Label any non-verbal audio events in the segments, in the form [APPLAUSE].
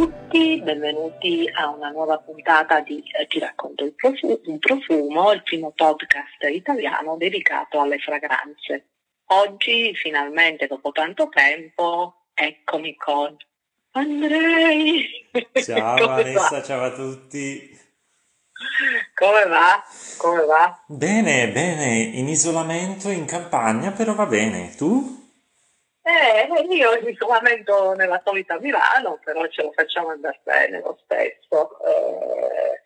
tutti, benvenuti a una nuova puntata di eh, Ti racconto il profumo, un profumo, il primo podcast italiano dedicato alle fragranze. Oggi, finalmente, dopo tanto tempo, eccomi con Andrei. Ciao [LAUGHS] Vanessa, ciao a tutti. Come va? Come va? Bene, bene, in isolamento in campagna, però va bene. Tu? Eh, io in isolamento nella solita Milano, però ce lo facciamo andare bene lo stesso. Eh,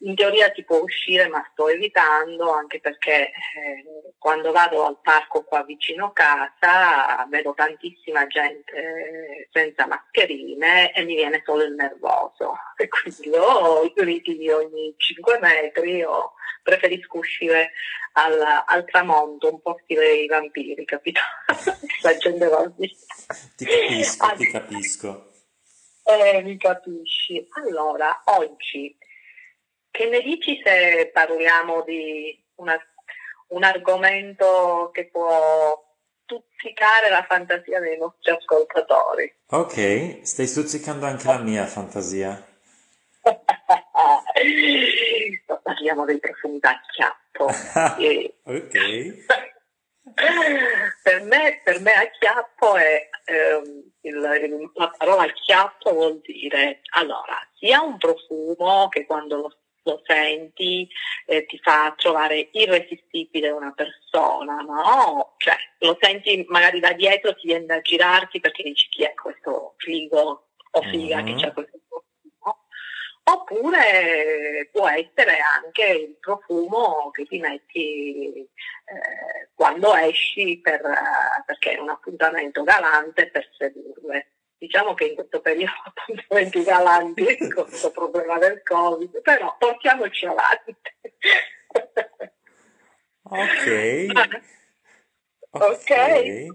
in teoria si può uscire ma sto evitando anche perché eh, quando vado al parco qua vicino a casa vedo tantissima gente senza mascherine e mi viene solo il nervoso. E quindi ho i ogni 5 metri o preferisco uscire al, al tramonto un po' stile i vampiri capito? [LAUGHS] la gente va via ti capisco, ti capisco. eh, mi capisci. Allora oggi che ne dici se parliamo di una, un argomento che può stuzzicare la fantasia dei nostri ascoltatori? Ok, stai stuzzicando anche la mia fantasia. [LAUGHS] parliamo dei profumi da chiappo. [LAUGHS] ok. [LAUGHS] per, me, per me acchiappo è ehm, il, la parola acchiappo vuol dire allora sia un profumo che quando lo lo senti, eh, ti fa trovare irresistibile una persona, no? Cioè, lo senti magari da dietro, ti viene da girarti perché dici chi è questo figo o figa uh-huh. che c'è questo profumo. Oppure può essere anche il profumo che ti metti eh, quando esci per, uh, perché è un appuntamento galante per sedurre. Diciamo che in questo periodo [LAUGHS] appuntamenti galanti con questo problema del Covid, però portiamoci avanti. ok. ok. Ok.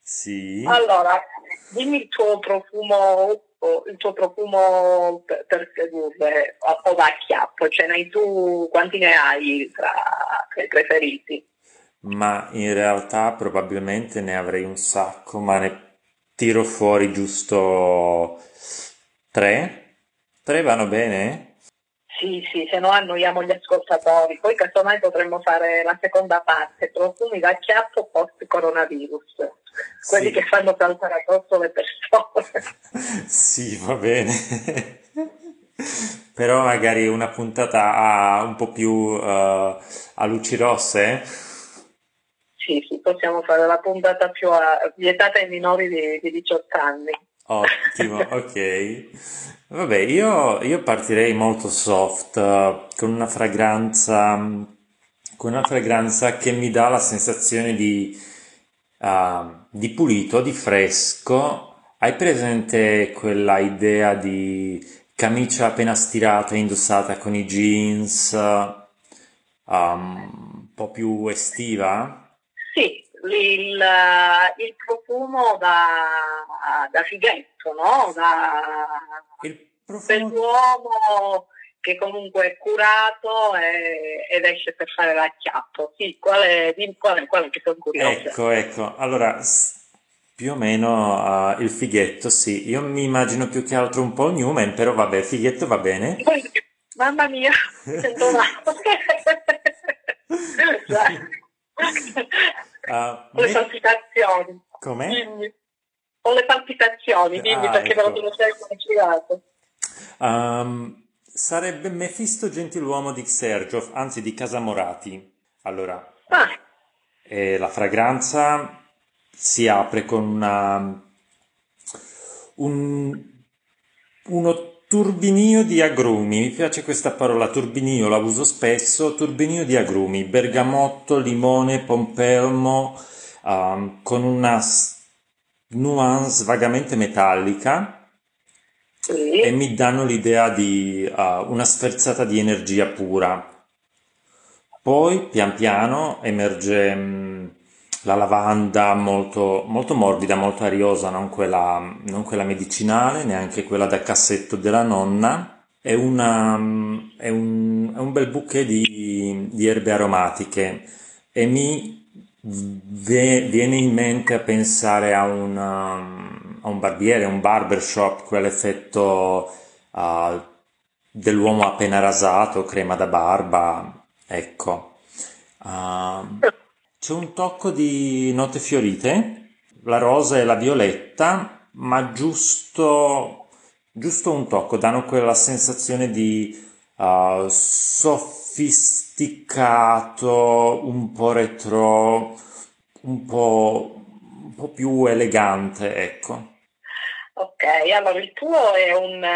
Sì. Allora, dimmi il tuo profumo, il tuo profumo per, per sedurre o, da chiappo, ce n'hai tu, quanti ne hai tra, tra i preferiti? Ma in realtà probabilmente ne avrei un sacco, ma ne tiro fuori giusto tre? Tre vanno bene? Sì, sì, se no annoiamo gli ascoltatori. Poi casomai potremmo fare la seconda parte, profumi da chiappo post coronavirus. Quelli sì. che fanno saltare addosso le persone. [LAUGHS] sì, va bene. Però magari una puntata a, un po' più uh, a luci rosse sì, sì, possiamo fare la puntata più a, vietata ai minori di, di 18 anni. Ottimo, [LAUGHS] ok. Vabbè, io, io partirei molto soft, con una fragranza, con una fragranza che mi dà la sensazione di, uh, di pulito, di fresco. Hai presente quella idea di camicia appena stirata, indossata con i jeans, um, un po' più estiva? Sì, il, il profumo da, da, fighetto, no? Da, il profumo... dell'uomo che comunque è curato e, ed esce per fare l'acchiappo. Sì, qual è, qual è, qual è che sono curiosa. Ecco, ecco, allora più o meno uh, il fighetto, sì. Io mi immagino più che altro un po' Newman, però vabbè, fighetto va bene. Mamma mia, [LAUGHS] sento male. [LAUGHS] Uh, le me... palpitazioni. Come? Dimmi. Ho le palpitazioni, dimmi ah, perché ecco. me lo sono sempre girato. Um, sarebbe Mefisto Gentiluomo di Xergio, anzi di Casamorati. Allora, ah. eh, la fragranza si apre con una, un, uno Turbinio di agrumi, mi piace questa parola, turbinio, la uso spesso, turbinio di agrumi, bergamotto, limone, pompelmo, um, con una nuance vagamente metallica sì. e mi danno l'idea di uh, una sferzata di energia pura. Poi pian piano emerge um, la lavanda molto, molto morbida, molto ariosa, non quella, non quella medicinale, neanche quella da cassetto della nonna. È, una, è, un, è un bel bouquet di, di erbe aromatiche e mi viene in mente a pensare a una, a un barbiere, un barbershop, quell'effetto uh, dell'uomo appena rasato, crema da barba, ecco. Uh, c'è un tocco di note fiorite, la rosa e la violetta, ma giusto, giusto un tocco, danno quella sensazione di uh, sofisticato, un po' retro, un po', un po' più elegante, ecco. Ok, allora il tuo è un,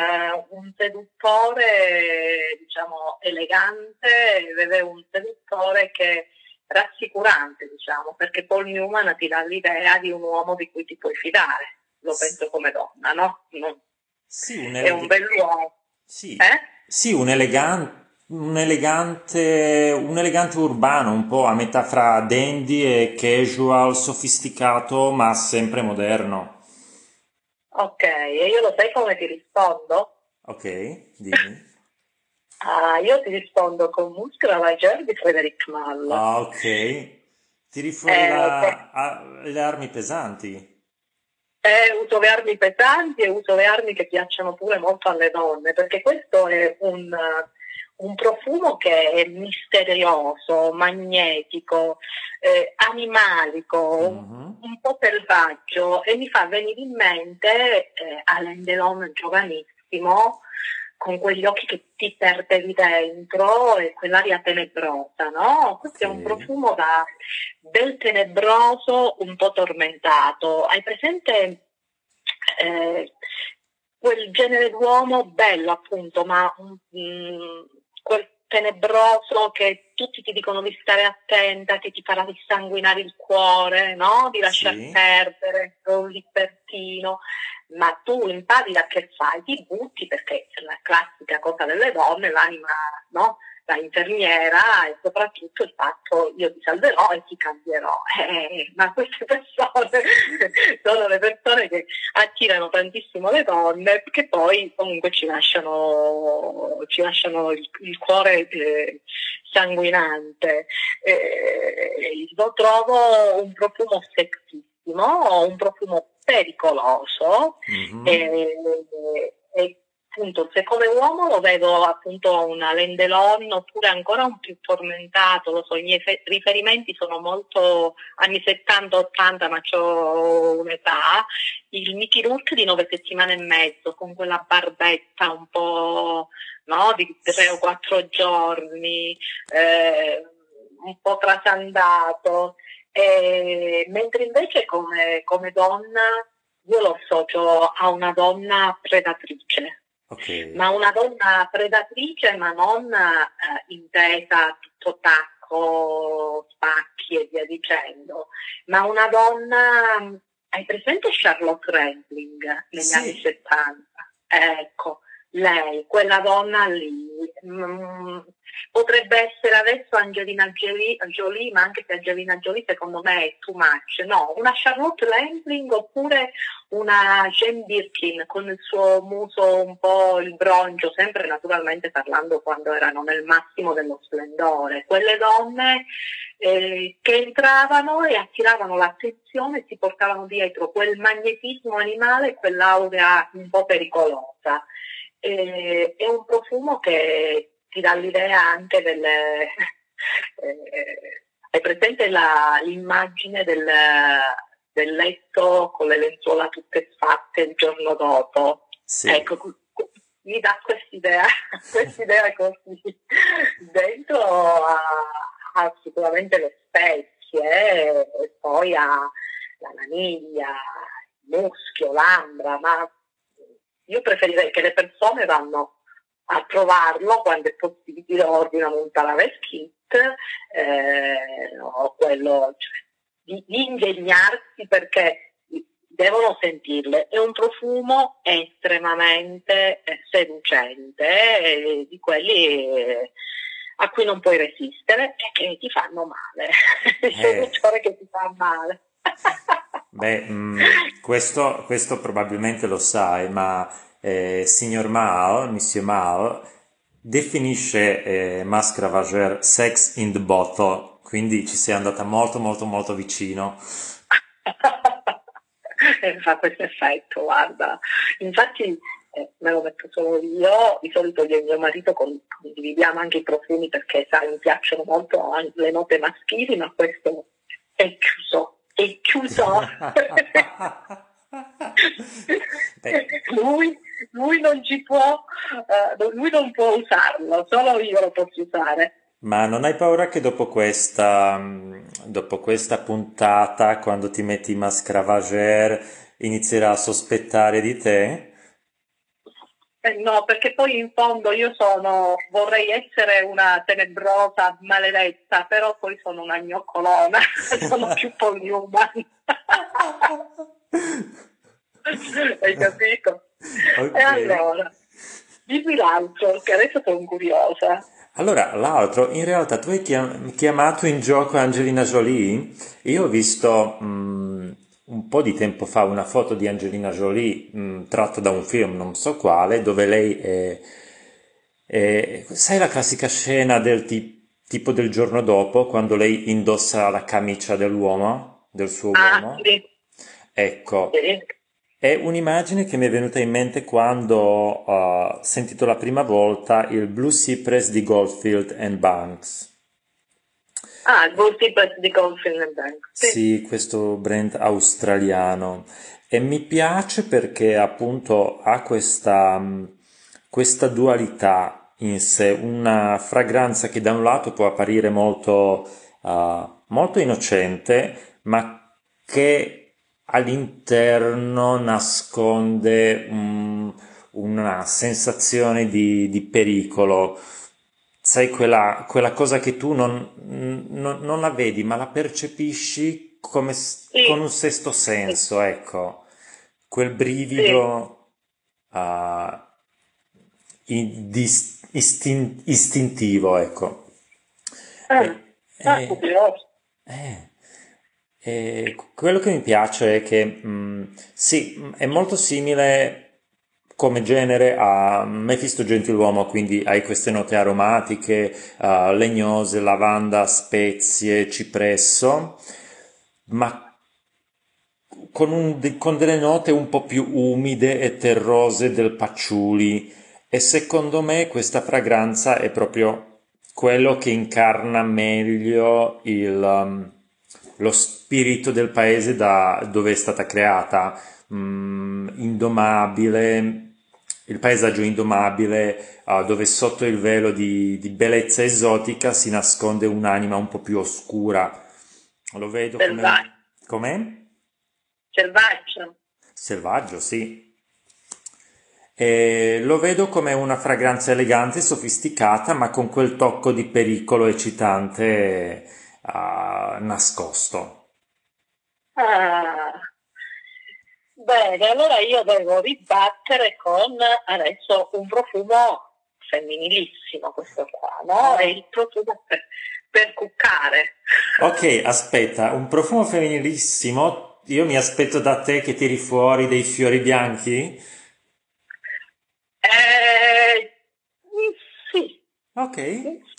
un seduttore, diciamo, elegante, ed è un seduttore che rassicurante, diciamo, perché Paul Newman ti dà l'idea di un uomo di cui ti puoi fidare, lo penso come donna, no? no. Sì, un eleg- è un bell'uomo. Sì, eh? sì un, elegante, un, elegante, un elegante urbano, un po' a metà fra dandy e casual, sofisticato, ma sempre moderno. Ok, e io lo sai come ti rispondo? Ok, dimmi. Ah, io ti rispondo con Muscula Major di Frederic Mall. Ah, ok. Tiri fuori eh, la, okay. le armi pesanti. Eh, uso le armi pesanti e uso le armi che piacciono pure molto alle donne, perché questo è un, un profumo che è misterioso, magnetico, eh, animalico, mm-hmm. un po' selvaggio e mi fa venire in mente eh, Alain Delon giovanissimo con quegli occhi che ti perdevi dentro e quell'aria tenebrosa, no? Questo sì. è un profumo da del tenebroso un po' tormentato. Hai presente eh, quel genere d'uomo bello appunto, ma um, quel tenebroso che tutti ti dicono di stare attenta, che ti farà dissanguinare il cuore, no? Di lasciar sì. perdere, un libertino ma tu in pratica che fai? Ti butti perché è la classica cosa delle donne, l'anima, no? La infermiera e soprattutto il fatto io ti salverò e ti cambierò. [LAUGHS] Eh, ma queste persone [LAUGHS] sono le persone che attirano tantissimo le donne che poi comunque ci lasciano, ci lasciano il, il cuore eh, sanguinante. Eh, lo trovo un profumo sexissimo, un profumo pericoloso. Mm-hmm. e, e, appunto se come uomo lo vedo appunto una Lendelon oppure ancora un più tormentato, lo so, i miei fe- riferimenti sono molto anni 70-80 ma ho un'età, il Mickey Rourke di nove settimane e mezzo con quella barbetta un po' no, di tre o quattro giorni, eh, un po' trasandato e, mentre invece come, come, donna io lo associo a una donna predatrice. Okay. Ma una donna predatrice, ma non eh, intesa tutto tacco, spacchi e via dicendo, ma una donna, hai presente Charlotte Rampling negli sì. anni 70? Ecco, lei, quella donna lì, mh, mm, potrebbe essere adesso Angelina Jolie, ma anche se Angelina Jolie secondo me è too much, no, una Charlotte Landling oppure una Jane Birkin con il suo muso un po' il broncio, sempre naturalmente parlando quando erano nel massimo dello splendore, quelle donne eh, che entravano e attiravano l'attenzione e si portavano dietro quel magnetismo animale, quell'aura un po' pericolosa. Eh, è un profumo che ti dà l'idea anche del... [LAUGHS] Eh, hai presente la, l'immagine del, del, letto con le lenzuola tutte fatte il giorno dopo? Sì. Ecco, mi dà quest'idea, [LAUGHS] quest'idea così. Dentro ha, ha sicuramente le spezie e poi ha la vaniglia, il muschio, l'ambra, ma io preferirei che le persone vanno a trovarlo quando è possibile, ordinano un Talaves kit eh, o quello, cioè, di, di ingegnarsi perché devono sentirle. È un profumo estremamente eh, seducente, eh, di quelli eh, a cui non puoi resistere e che ti fanno male. [LAUGHS] Il seduttore che ti fa male. Beh, mh, mm, questo, questo, probabilmente lo sai, ma eh, signor Mao, Monsieur Mao, definisce eh, Masque Ravageur sex in the bottle, quindi ci sei andata molto molto molto vicino. [LAUGHS] eh, fa questo effetto, guarda. Infatti eh, me lo metto solo io, di solito io e mio marito condividiamo anche i profumi perché sai, mi piacciono molto le note maschili, ma questo è chiuso, è chiuso. [LAUGHS] [LAUGHS] lui, lui, non ci può, uh, lui non può usarlo, solo io lo posso usare. Ma non hai paura che dopo questa, dopo questa puntata, quando ti metti maschera Vager, inizierà a sospettare di te? Eh no, perché poi in fondo io sono, vorrei essere una tenebrosa maledetta, però poi sono una gnoccolona, [LAUGHS] sono più polyhuman. [LAUGHS] Hai capito? Okay. E allora, dimmi l'altro, che adesso sono curiosa. Allora, l'altro, in realtà tu hai chiamato in gioco Angelina Jolie. Io ho visto mh, mm, un po' di tempo fa una foto di Angelina Jolie mh, tratta da un film, non so quale, dove lei è, è sai la classica scena del ti, tipo del giorno dopo, quando lei indossa la camicia dell'uomo, del suo ah, uomo? Sì. Ecco, sì. è un'immagine che mi è venuta in mente quando ho sentito la prima volta il Blue Cypress di Goldfield and Banks. Ah, il Goalkeeper di Goldfield Bank. Sì. sì, questo brand australiano. E mi piace perché appunto ha questa, questa dualità in sé, una fragranza che da un lato può apparire molto, uh, molto innocente, ma che all'interno nasconde um, una sensazione di, di pericolo sai quella, quella cosa che tu non, non, non, la vedi, ma la percepisci come sì. con un sesto senso, ecco, quel brivido sì. uh, istin- istintivo, ecco. Eh, e, eh, eh, quello che mi piace è che mh, mm, sì, è molto simile come genere a Mephisto Gentiluomo, quindi hai queste note aromatiche, uh, legnose, lavanda, spezie, cipresso, ma con, un, con, delle note un po' più umide e terrose del patchouli. E secondo me questa fragranza è proprio quello che incarna meglio il, um, lo spirito del paese da dove è stata creata mm, indomabile, il paesaggio indomabile uh, dove sotto il velo di, di, bellezza esotica si nasconde un'anima un po' più oscura. Lo vedo come... Com'è? Selvaggio. Selvaggio, sì. E lo vedo come una fragranza elegante, sofisticata, ma con quel tocco di pericolo eccitante uh, nascosto. Ah, Bene, allora io devo ribattere con adesso un profumo femminilissimo questo qua, no? È il profumo per, per cuccare. Ok, aspetta, un profumo femminilissimo, io mi aspetto da te che tiri fuori dei fiori bianchi? Eh, sì. Ok.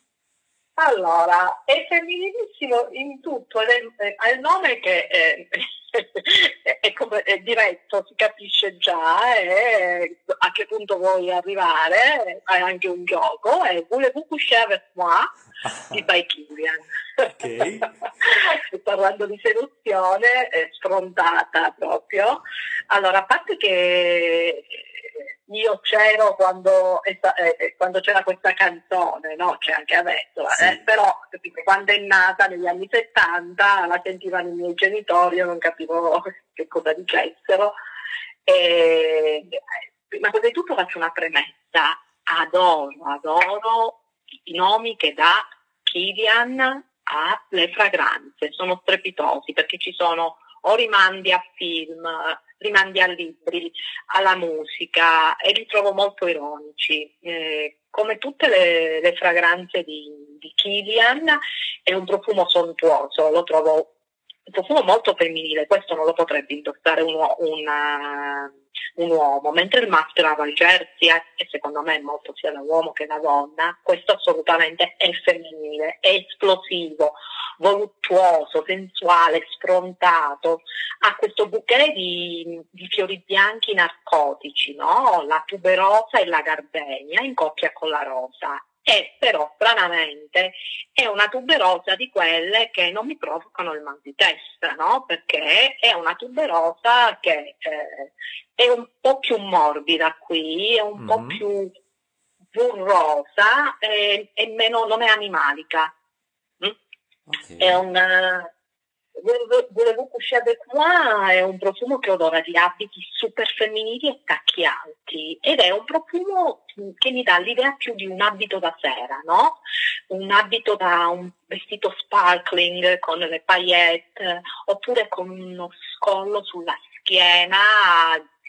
Allora, è femminilissimo in tutto, ha il nome che è, [LAUGHS] è, come, è, diretto, si capisce già è, a che punto vuoi arrivare, è anche un gioco, è Voulez-vous coucher avec moi di [LAUGHS] By Kilian. Okay. Parlando di seduzione, è sfrontata proprio. Allora, a parte che io c'ero quando, eh, eh, quando, c'era questa canzone, no? c'è anche adesso, sì. eh? però capito, quando è nata negli anni 70 la sentivano i miei genitori, io non capivo che cosa dicessero. E, ma prima di tutto faccio una premessa, adoro, adoro i nomi che dà Kilian alle fragranze, sono strepitosi perché ci sono o rimandi a film, rimandi a libri, alla musica e li trovo molto ironici. Eh, come tutte le, le fragranze di, di Kilian è un profumo sontuoso, lo trovo un profumo molto femminile, questo non lo potrebbe indossare un, una, un uomo, mentre il maschio la Jersey, e secondo me è molto sia da uomo che da donna, questo assolutamente è femminile, è esplosivo, voluttuoso, sensuale, sfrontato, ha questo bouquet di, di fiori bianchi narcotici, no? la tuberosa e la gardenia in coppia con la rosa e però stranamente è una tuberosa di quelle che non mi provocano il mal di testa, no? Perché è una tuberosa che eh, è un po' più morbida qui, è un mm-hmm. po' più burrosa e, e meno, non è animalica. Mm? Okay. È una, Volevo coucher avec moi è un profumo che odora di abiti super femminili e tacchi alti ed è un profumo che mi dà l'idea più di un abito da sera, no? Un abito da un vestito sparkling con le paillette oppure con uno scollo sulla schiena,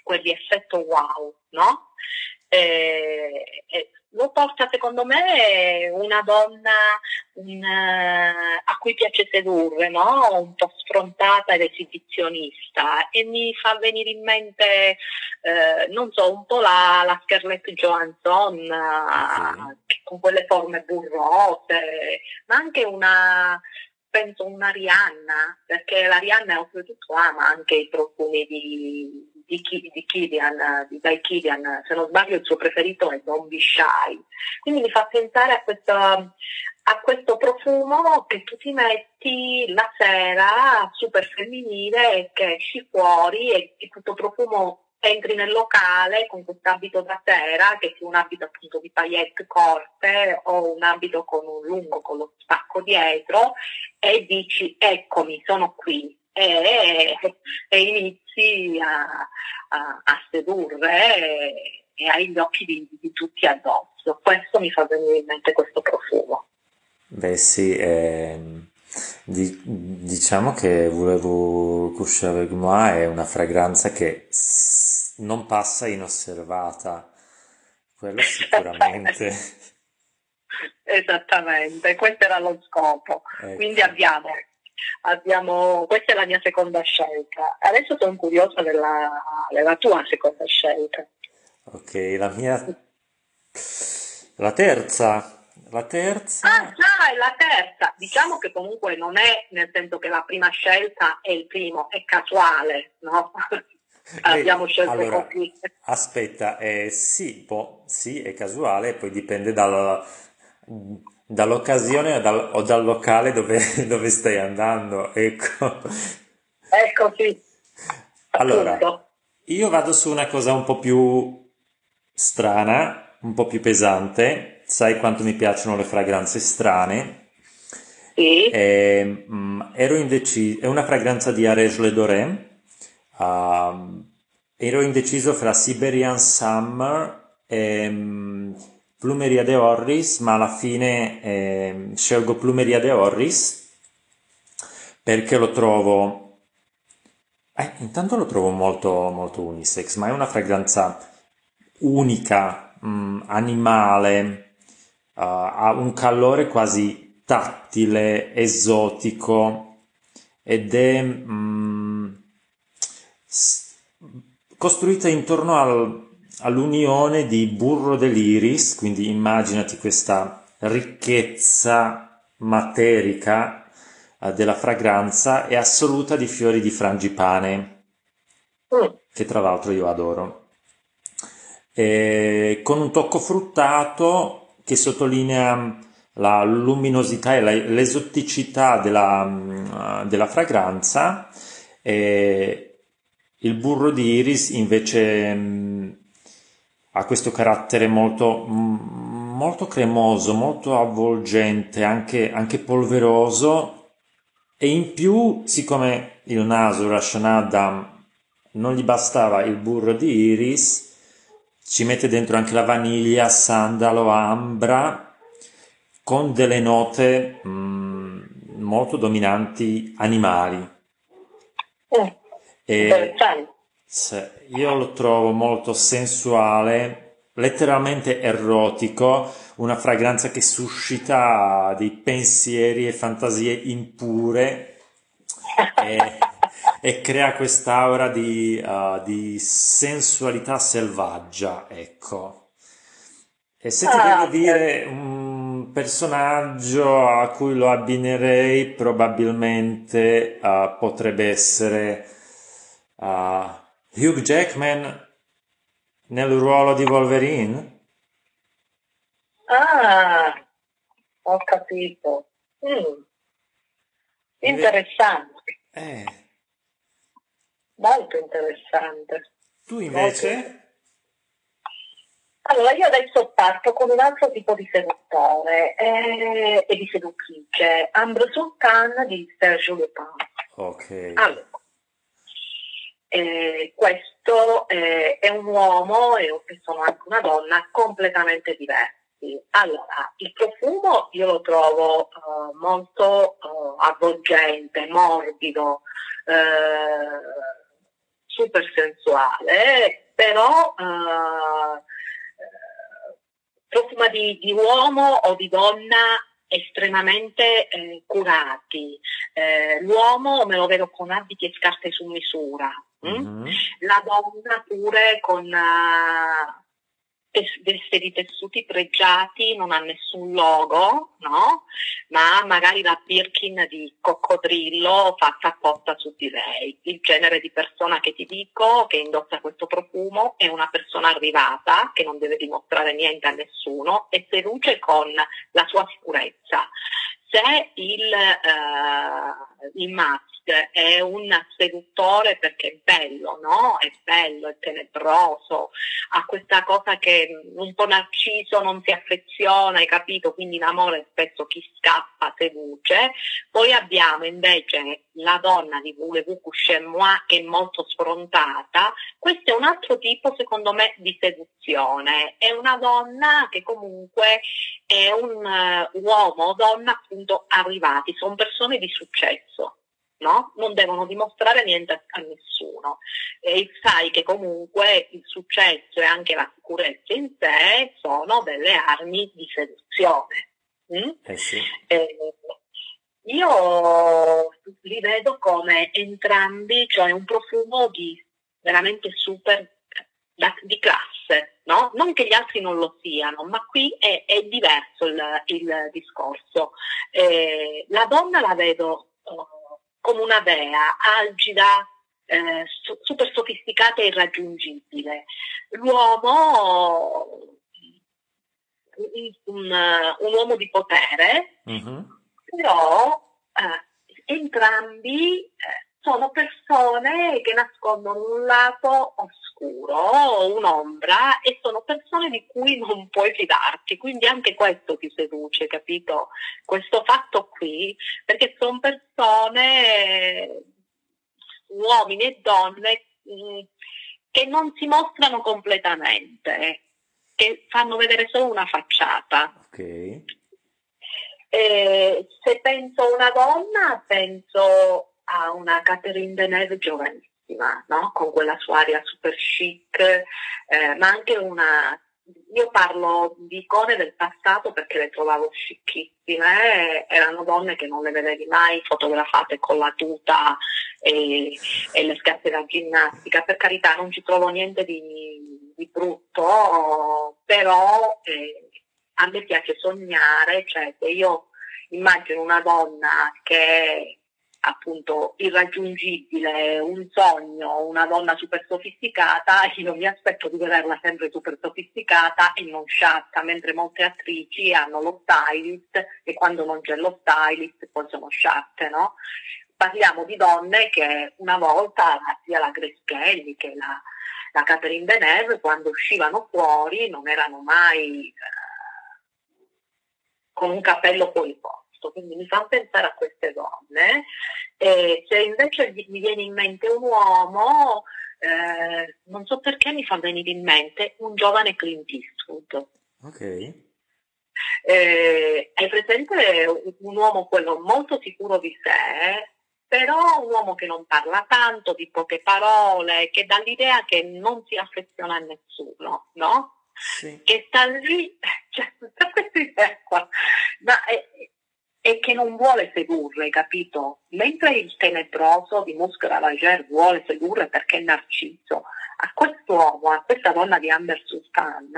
quegli effetto wow, no? E, e lo porta secondo me una donna un, uh, a cui piace sedurre, no? un po' sfrontata ed esibizionista e mi fa venire in mente, uh, non so, un po' la, la Scarlett Johansson uh, con quelle forme burrose, ma anche una, penso una Rihanna, perché la Rihanna oltretutto ama anche i profumi di, di, di Kilian, di Guy Kilian, se non sbaglio il suo preferito è Be Shy. Quindi mi fa pensare a questo, a questo profumo che tu ti metti la sera super femminile che esci fuori e, e questo profumo entri nel locale con questo abito da sera, che sia un abito appunto di paillette corte o un abito con un lungo con lo spacco dietro e dici eccomi, sono qui, e, [LAUGHS] e inizi a, a, a sedurre e, e, hai gli occhi di, di, tutti addosso. Questo mi fa venire in mente questo profumo. Beh sì, ehm, diciamo che Volevo coucher avec moi è una fragranza che non passa inosservata, quello sicuramente. [LAUGHS] Esattamente, questo era lo scopo. Ecco. Quindi abbiamo abbiamo, questa è la mia seconda scelta. Adesso sono curiosa della, della tua seconda scelta. Ok, la mia... La terza. La terza. Ah, già, è la terza. Diciamo che comunque non è nel senso che la prima scelta è il primo, è casuale, no? [LAUGHS] Abbiamo scelto allora, così. Aspetta, eh, sì, po', sì, è casuale, poi dipende dal, dall'occasione o dal, o dal locale dove, [LAUGHS] dove, stai andando, ecco. Ecco, sì. Allora, io vado su una cosa un po' più strana, un po' più pesante. Sai quanto mi piacciono le fragranze strane. Sì. E, um, ero indeciso, è una fragranza di Arège Le Doré. Uh, ero indeciso fra Siberian Summer e um, Plumeria de Orris, ma alla fine eh, scelgo Plumeria de Orris perché lo trovo, eh, intanto lo trovo molto, molto unisex, ma è una fragranza unica, mh, mm, animale, uh, ha un calore quasi tattile, esotico ed è mh, mm, costruita intorno al all'unione di burro dell'iris, quindi immaginati questa ricchezza materica eh, della fragranza e assoluta di fiori di frangipane, mm. che tra l'altro io adoro. E con un tocco fruttato che sottolinea la luminosità e la, l'esoticità della, mm, della fragranza. E il burro di iris invece mm, ha questo carattere molto, mm, molto cremoso, molto avvolgente, anche, anche polveroso e in più, siccome il naso Rashanada non gli bastava il burro di iris, ci mette dentro anche la vaniglia, sandalo, ambra, con delle note mm, molto dominanti animali. Mm, e, io lo trovo molto sensuale, letteralmente erotico, una fragranza che suscita dei pensieri e fantasie impure [LAUGHS] e, e crea quest'aura di, uh, di sensualità selvaggia, ecco. E se ti Ah, devo dire un personaggio a cui lo abbinerei, probabilmente uh, potrebbe essere uh, Hugh Jackman nel ruolo di Wolverine. ah, ho capito. Mm, interessante, eh, molto interessante, tu molto invece? Allora, io adesso parto con un altro tipo di seduttore eh, e di seduttrice, Ambre Sultan di Serge Lupin. Ok. Allora, eh, questo eh, è un uomo e e sono anche una donna completamente diversi. Allora, il profumo io lo trovo eh, molto eh, avvolgente, morbido, eh, super sensuale, però eh, profuma di, di uomo o di donna estremamente eh, curati. Eh, l'uomo me lo vedo con abiti e scarpe su misura, mm? Mhm. la donna pure con eh, veste di tessuti pregiati, non ha nessun logo, no? Ma magari la Birkin di coccodrillo fatta apposta su di lei. Il genere di persona che ti dico che indossa questo profumo è una persona arrivata che non deve dimostrare niente a nessuno e seduce con la sua sicurezza. Se il, eh, il maschio è un seduttore perché è bello, no? È bello, è tenebroso, ha questa cosa che un po' narciso non si affeziona, hai capito? Quindi in amore spesso chi scappa seduce. Poi abbiamo invece la donna di Voulez-vous coucher moi che è molto sfrontata. Questo è un altro tipo, secondo me, di seduzione. È una donna che comunque è un eh, uomo donna appunto arrivati, sono persone di successo. No? Non devono dimostrare niente a, nessuno e sai che comunque il successo e anche la sicurezza in sé sono delle armi di seduzione. mm? Eh sì. Eh, io li vedo come entrambi, cioè un profumo di veramente super da- di classe, no? Non che gli altri non lo siano, ma qui è, è diverso il, il discorso. Eh, la donna la vedo eh, come una dea, algida, eh, su- super sofisticata e irraggiungibile. L'uomo, un, un- uomo di potere, Mhm. però eh, entrambi eh, sono persone che nascondono un lato oscuro, un'ombra, e sono persone di cui non puoi fidarti. Quindi anche questo ti seduce, capito? Questo fatto qui, perché sono persone, uomini e donne, mh, che non si mostrano completamente, che fanno vedere solo una facciata. Ok. Eh, se penso a una donna, penso a una Catherine Deneuve giovanissima, no? Con quella sua aria super chic, eh, ma anche una... Io parlo di icone del passato perché le trovavo scicchissime, eh, erano donne che non le vedevi mai fotografate con la tuta e, e le scarpe da ginnastica, per carità non ci trovo niente di, di brutto, però eh, a me piace sognare, cioè se io immagino una donna che appunto irraggiungibile, un sogno, una donna super sofisticata, [LAUGHS] io mi aspetto di vederla sempre super sofisticata e non sciacca, mentre molte attrici hanno lo stylist e quando non c'è lo stylist poi sono sciacche, no? Parliamo di donne che una volta, sia la Grace Kelly che la, la Catherine Deneuve, quando uscivano fuori non erano mai eh, con un cappello fuori posto, quindi mi fa pensare a queste donne. E se invece mi viene in mente un uomo, eh, non so perché mi fa venire in mente un giovane Clint Eastwood. Ok. Eh, hai presente un uomo quello molto sicuro di sé, però un uomo che non parla tanto, di poche parole, che dà l'idea che non si affeziona a nessuno, no? Sì. Che sta lì, [LAUGHS] cioè, tutta questa idea qua. Ma è, e che non vuole sedurre, capito? Mentre il tenebroso di Muscle Ravageur vuole sedurre perché è narciso, a quest'uomo, a questa donna di Amber Sultan,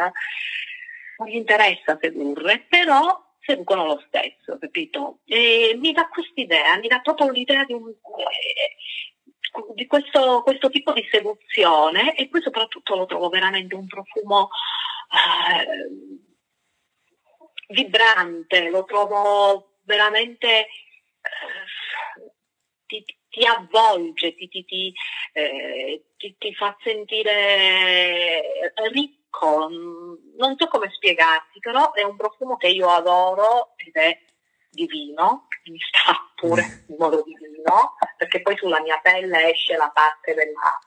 non gli interessa sedurre, però seducono lo stesso, capito? E mi dà quest'idea, mi dà proprio l'idea di, un, di questo, questo, tipo di seduzione e poi soprattutto lo trovo veramente un profumo eh, vibrante, lo trovo veramente eh, ti, ti, avvolge, ti, ti, eh, ti, fa sentire ricco, non so come spiegarti, però è un profumo che io adoro ed è divino, mi sta pure in modo divino, perché poi sulla mia pelle esce la parte della...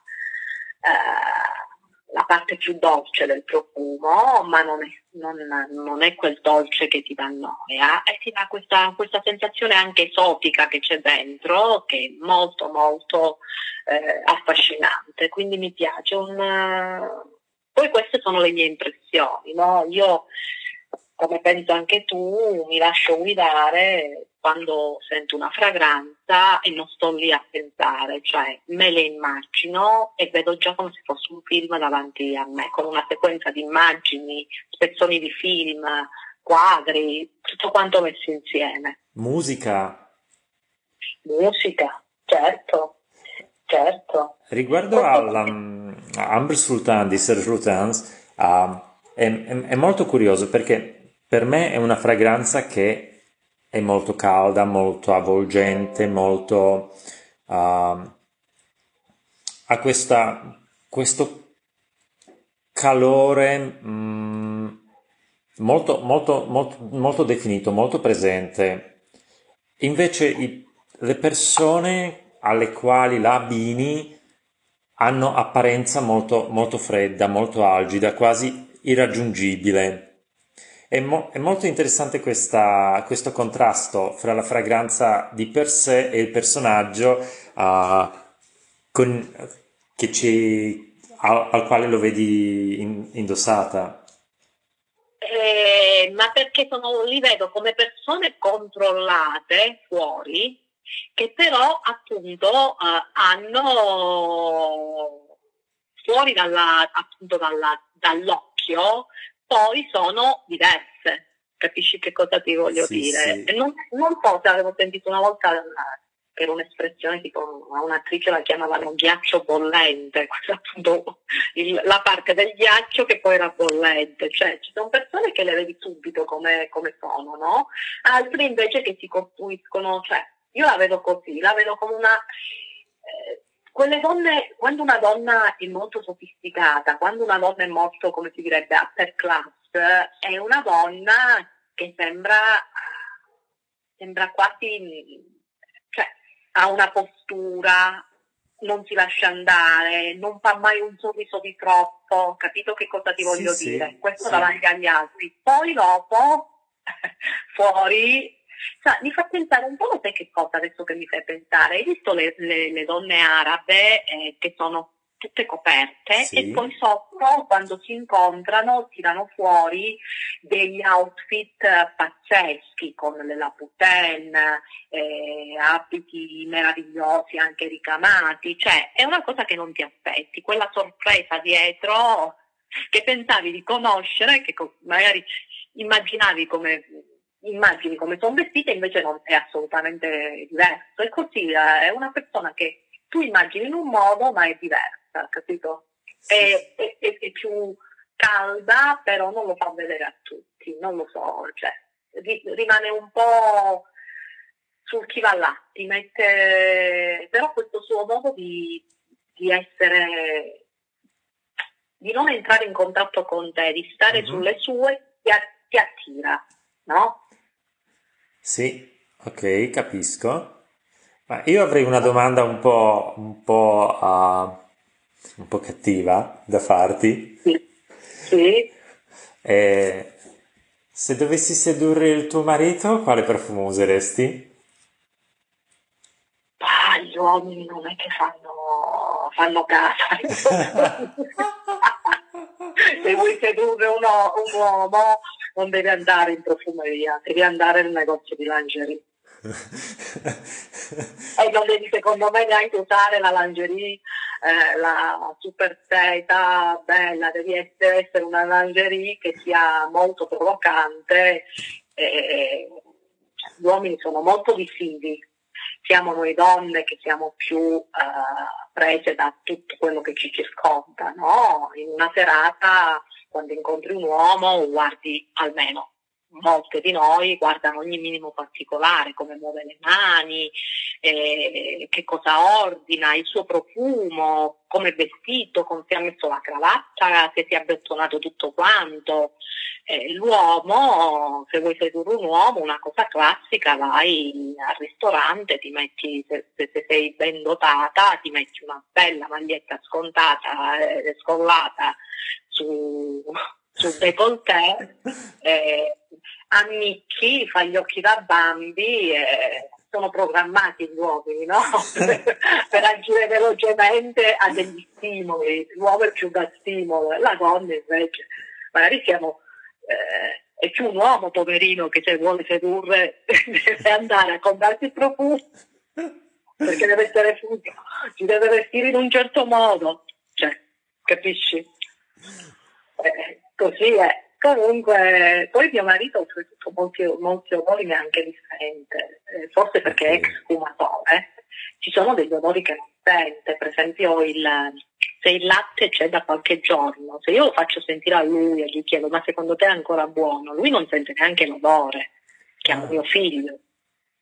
Eh, la parte più dolce del profumo, ma non è, non, non è, quel dolce che ti dà noia e ti dà questa, questa, sensazione anche esotica che c'è dentro, che è molto molto eh, affascinante, quindi mi piace. Un, poi queste sono le mie impressioni, no? io come penso anche tu mi lascio guidare quando sento una fragranza e non sto lì a pensare, cioè me le immagino e vedo già come se fosse un film davanti a me, con una sequenza di immagini, spezzoni di film, quadri, tutto quanto messo insieme. Musica. Musica, certo, certo. Riguardo all'Amber Sultan di Serge Lutens, uh, è, è, è molto curioso perché per me è una fragranza che è molto calda, molto avvolgente, molto... Uh, ha questa, questo calore mm, molto, molto, molto, molto definito, molto presente. Invece i, le persone alle quali la abbini hanno apparenza molto, molto fredda, molto algida, quasi irraggiungibile. È, mo- è molto interessante questa, questo contrasto fra la fragranza di per sé e il personaggio uh, con, ci, al, al, quale lo vedi in, indossata. Eh, ma perché sono, li vedo come persone controllate fuori che però appunto uh, hanno fuori dalla, appunto dalla, dall'occhio poi sono diverse. Capisci che cosa ti voglio sì, dire? Sì. Non, non, so se avevo sentito una volta per un'espressione tipo un'attrice la chiamavano ghiaccio bollente, [LAUGHS] appunto la parte del ghiaccio che poi era bollente, cioè ci sono persone che le vedi subito come, come sono, no? Altri invece che si costruiscono, cioè io la vedo così, la vedo come una... Eh, quelle donne, quando una donna è molto sofisticata, quando una donna è molto, come si direbbe, upper class, è una donna che sembra, sembra quasi, cioè, ha una postura, non si lascia andare, non fa mai un sorriso di troppo, capito che cosa ti voglio sì, dire? Questo sì. davanti agli altri. Poi dopo, [LAUGHS] fuori, cioè, mi fa pensare un po' a te che cosa adesso che mi fai pensare. Hai visto le, le, le donne arabe eh, che sono tutte coperte sì. e poi sotto quando si incontrano tirano fuori degli outfit pazzeschi con le laputelle, eh, abiti meravigliosi anche ricamati, cioè è una cosa che non ti aspetti, quella sorpresa dietro che pensavi di conoscere, che magari immaginavi come immagini come sono vestite, invece non è assolutamente diverso. E così eh, è una persona che tu immagini in un modo, ma è diversa, capito? È, è, è, più calda, però non lo fa vedere a tutti, non lo so, cioè, rimane un po' sul chi va là, ti mette, però questo suo modo di, di essere, di non entrare in contatto con te, di stare mm-hmm. sulle sue, ti, ti attira, no? Sì, ok, capisco. Ma io avrei una domanda un po', un po', uh, un po cattiva da farti. Sì. sì. Eh, se dovessi sedurre il tuo marito, quale profumo useresti? Ah, gli uomini non è che fanno, fanno casa. [LAUGHS] [LAUGHS] se vuoi sedurre uno, un uomo non devi andare in profumeria, devi andare nel negozio di lingerie. e non devi secondo me neanche usare la lingerie, eh, la super teta bella, devi essere, essere una lingerie che sia molto provocante. Eh, gli uomini sono molto visivi, siamo noi donne che siamo più uh, prese da tutto quello che ci circonda, no? In una serata, quando incontri un uomo, guardi almeno molte di noi guardano ogni minimo particolare, come muove le mani, eh, che cosa ordina, il suo profumo, come è vestito, come si è messo la cravatta, se si è abbottonato tutto quanto. Eh, l'uomo, se vuoi sedurre un uomo, una cosa classica, vai al ristorante, ti metti, se, se sei ben dotata, ti metti una bella maglietta scontata, eh, scollata su, sul décolleté, eh, annicchi, fa gli occhi da Bambi, eh, sono programmati gli uomini no? [LAUGHS] per agire velocemente a degli stimoli, l'uomo è più da stimolo, la donna invece magari siamo, eh, è più un uomo poverino che se vuole sedurre [LAUGHS] deve andare a comprarsi il profumo perché deve essere fuga, si deve vestire in un certo modo, cioè, capisci? Eh, così è. Comunque, poi mio marito oltretutto molti, molti odori neanche li sente, eh, forse perché è ex fumatore. Ci sono degli odori che non sente, per esempio il, se il latte c'è da qualche giorno, se io lo faccio sentire a lui e gli chiedo ma secondo te è ancora buono, lui non sente neanche l'odore, chiamo ah. mio figlio.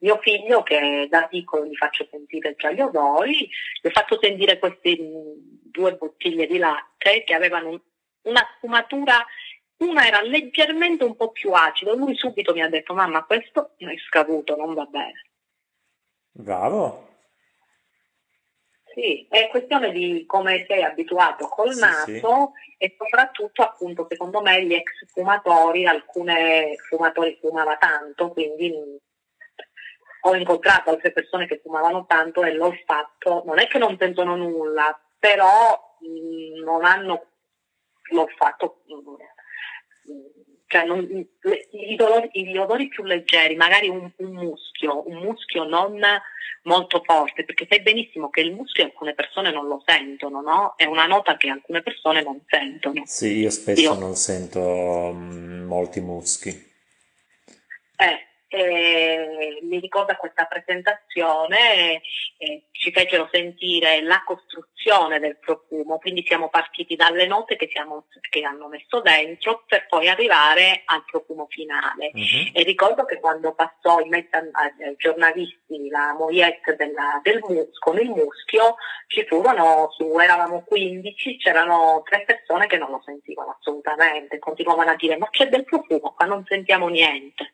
Mio figlio che da piccolo gli faccio sentire già gli odori, gli ho fatto sentire queste due bottiglie di latte che avevano una sfumatura una era leggermente un po' più acido, lui subito mi ha detto mamma questo è scaduto, non va bene. Bravo. Sì, è questione di come sei abituato col sì, naso sì. e soprattutto appunto secondo me gli ex fumatori, alcune fumatori fumava tanto, quindi ho incontrato altre persone che fumavano tanto e l'olfatto non è che non sentono nulla, però mh, non hanno l'olfatto cioè non, gli, dolori, gli, odori più leggeri, magari un, un, muschio, un muschio non molto forte, perché sai benissimo che il muschio alcune persone non lo sentono, no? È una nota che alcune persone non sentono. Sì, io spesso io... non sento um, molti muschi. Eh, eh, mi ricorda questa presentazione, eh, ci fecero sentire la costruzione del profumo, quindi siamo partiti dalle note che, siamo, che hanno messo dentro per poi arrivare al profumo finale. Uh-huh. E ricordo che quando passò in mezzo ai giornalisti la mogliette del mus, con il muschio, ci furono su, eravamo 15, c'erano tre persone che non lo sentivano assolutamente, continuavano a dire ma c'è del profumo, qua non sentiamo niente.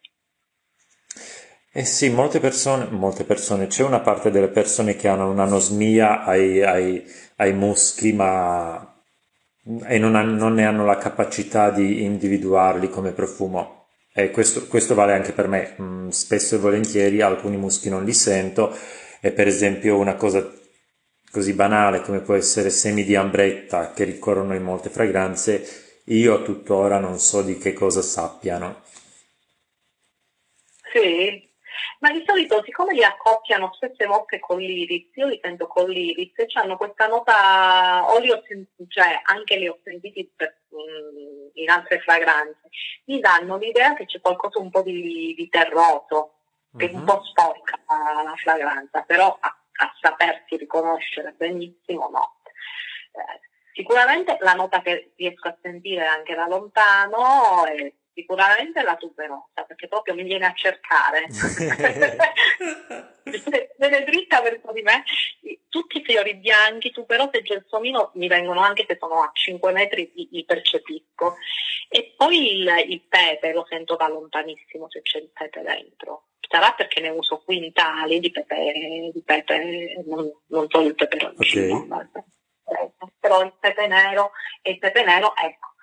Eh sì, molte persone, molte persone, c'è una parte delle persone che hanno un'anosmia ai, ai, ai muschi, ma e non, hanno, non, ne hanno la capacità di individuarli come profumo. E questo, questo vale anche per me. Mm, spesso e volentieri alcuni muschi non li sento e per esempio una cosa così banale come può essere semi di ambretta che ricorrono in molte fragranze, io tuttora non so di che cosa sappiano. Sì, ma di solito siccome li accoppiano spesse volte con l'iris, io li sento con l'iris, e hanno questa nota, o li ho sentiti, cioè anche li ho sentiti per, mh, in altre fragranze, mi danno l'idea che c'è qualcosa un po' di, di terroso, che uh-huh. un po' sporca la fragranza, però a, a sapersi riconoscere benissimo no. Eh, sicuramente la nota che riesco a sentire anche da lontano è Sicuramente la tuberosa, perché proprio mi viene a cercare. [LAUGHS] viene dritta verso di me. Tutti i fiori bianchi, tuberose e gelsomino mi vengono anche se sono a 5 metri, li percepisco. E poi il, il pepe lo sento da lontanissimo se c'è il pepe dentro. Sarà perché ne uso quintali di pepe, di pepe non, non solo il peperoncino. Okay. Però il pepe nero e il pepe nero, ecco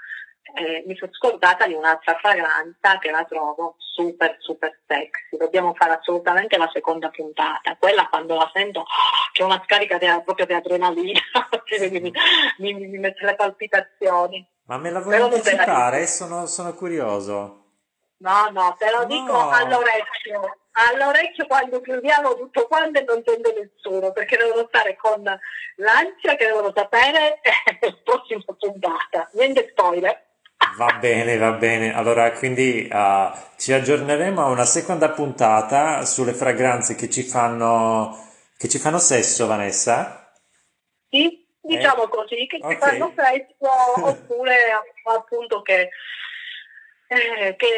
eh, mi sono scordata di un'altra fragranza che la trovo super super sexy. Dobbiamo fare assolutamente la seconda puntata. Quella quando la sento oh, c'è una scarica di, proprio di adrenalina, [LAUGHS] mi, mi, mi, mette le palpitazioni. Ma me la vuoi anticipare? Sono, sono curioso. No, no, te lo dico No. all'orecchio. All'orecchio quando chiudiamo tutto quanto e non sente nessuno, perché devono stare con l'ansia che devono sapere [LAUGHS] la prossima puntata. Niente spoiler. Va bene, va bene. Allora, quindi ah, ci aggiorneremo a una seconda puntata sulle fragranze che ci fanno, che ci fanno sesso, Vanessa. Sì, diciamo così, che ci ok. fanno presto [LAUGHS] oppure appunto che, eh, che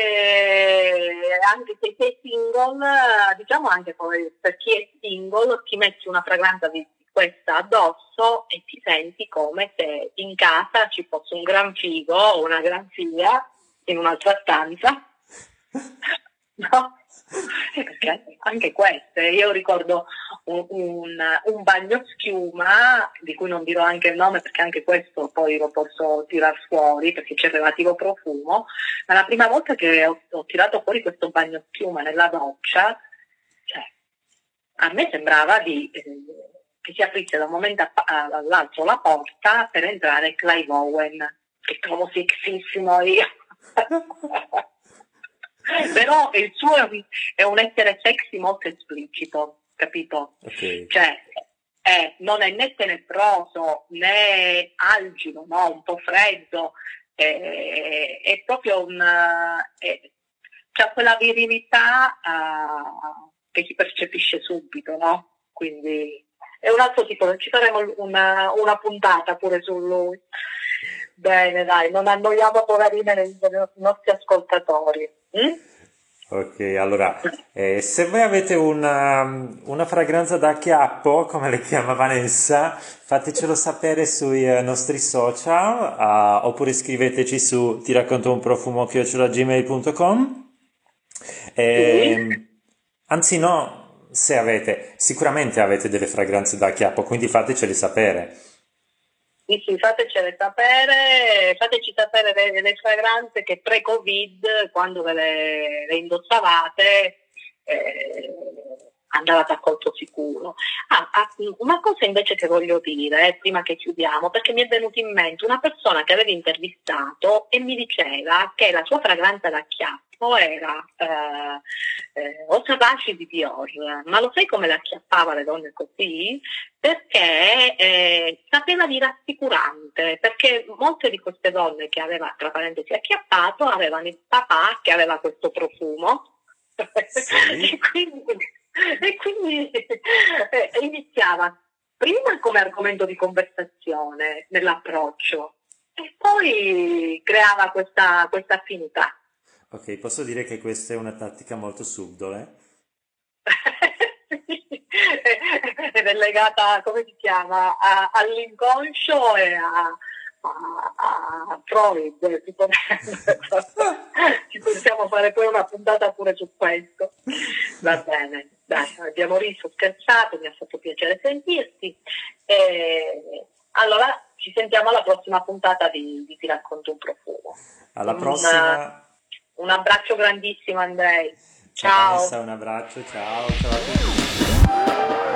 anche se sei single, eh, diciamo anche poi per chi è single, ti metti una fragranza di questa addosso e ti senti come se in casa ci fosse un gran figo o una gran figlia in un'altra stanza. [LAUGHS] No? Perché anche queste, io ricordo un, un, un bagno schiuma, di cui non dirò anche il nome perché anche questo poi lo posso tirar fuori perché c'è relativo profumo, ma la prima volta che ho, ho tirato fuori questo bagno schiuma nella doccia, cioè, a me sembrava di, eh, che si aprisse da un momento all'altro la porta per entrare Clive Owen, che trovo sexissimo io. [LAUGHS] Però il suo è un, essere sexy molto esplicito, capito? Ok. Cioè, è- non è né tenebroso né algido, no? un po' freddo, è, è proprio un... È, c'ha quella virilità ah, che si percepisce subito, no? Quindi è un altro tipo, ci faremo una, una puntata pure su lui. Bene, dai, non annoiamo poverine i nostri ascoltatori. mm? Ok, allora, eh, se voi avete una, una fragranza da chiappo, come le chiama Vanessa, fatecelo sapere sui eh, nostri social, ah, oppure scriveteci su ti racconto un profumo gmail.com. Ehm, anzi no, se avete, sicuramente avete delle fragranze da chiappo, quindi fateceli sapere. Sì, sì, fatecele sapere, fateci sapere le, le fragranze che pre-Covid, quando ve le, le indossavate, eh, andavate a colpo sicuro. Ah, ah, una cosa invece che voglio dire, eh, prima che chiudiamo, perché mi è venuto in mente una persona che avevo intervistato e mi diceva che la sua fragranza da chiappo era eh, eh, Osavaci di Dior, ma lo sai come la acchiappava le donne così? perché eh, sapeva di rassicurante, perché molte di queste donne che aveva, tra parentesi, acchiappato, avevano il papà che aveva questo profumo. Sì. [LAUGHS] e quindi, e quindi, eh, iniziava prima come argomento di conversazione nell'approccio e poi creava questa, questa affinità. Ok, posso dire che questa è una tattica molto subdole? ed [LAUGHS] è legata, come si chiama, a- all'inconscio e a, a- a Freud. Ci Ci possiamo fare poi una puntata pure su questo. Va bene, dai, abbiamo riso, scherzato, mi ha fatto piacere sentirti. E allora ci sentiamo alla prossima puntata di, di Ti racconto un profumo. Alla Un- prossima! Un abbraccio grandissimo Andrei. Ciao Ciao. Vanessa, un abbraccio, ciao, ciao a tutti.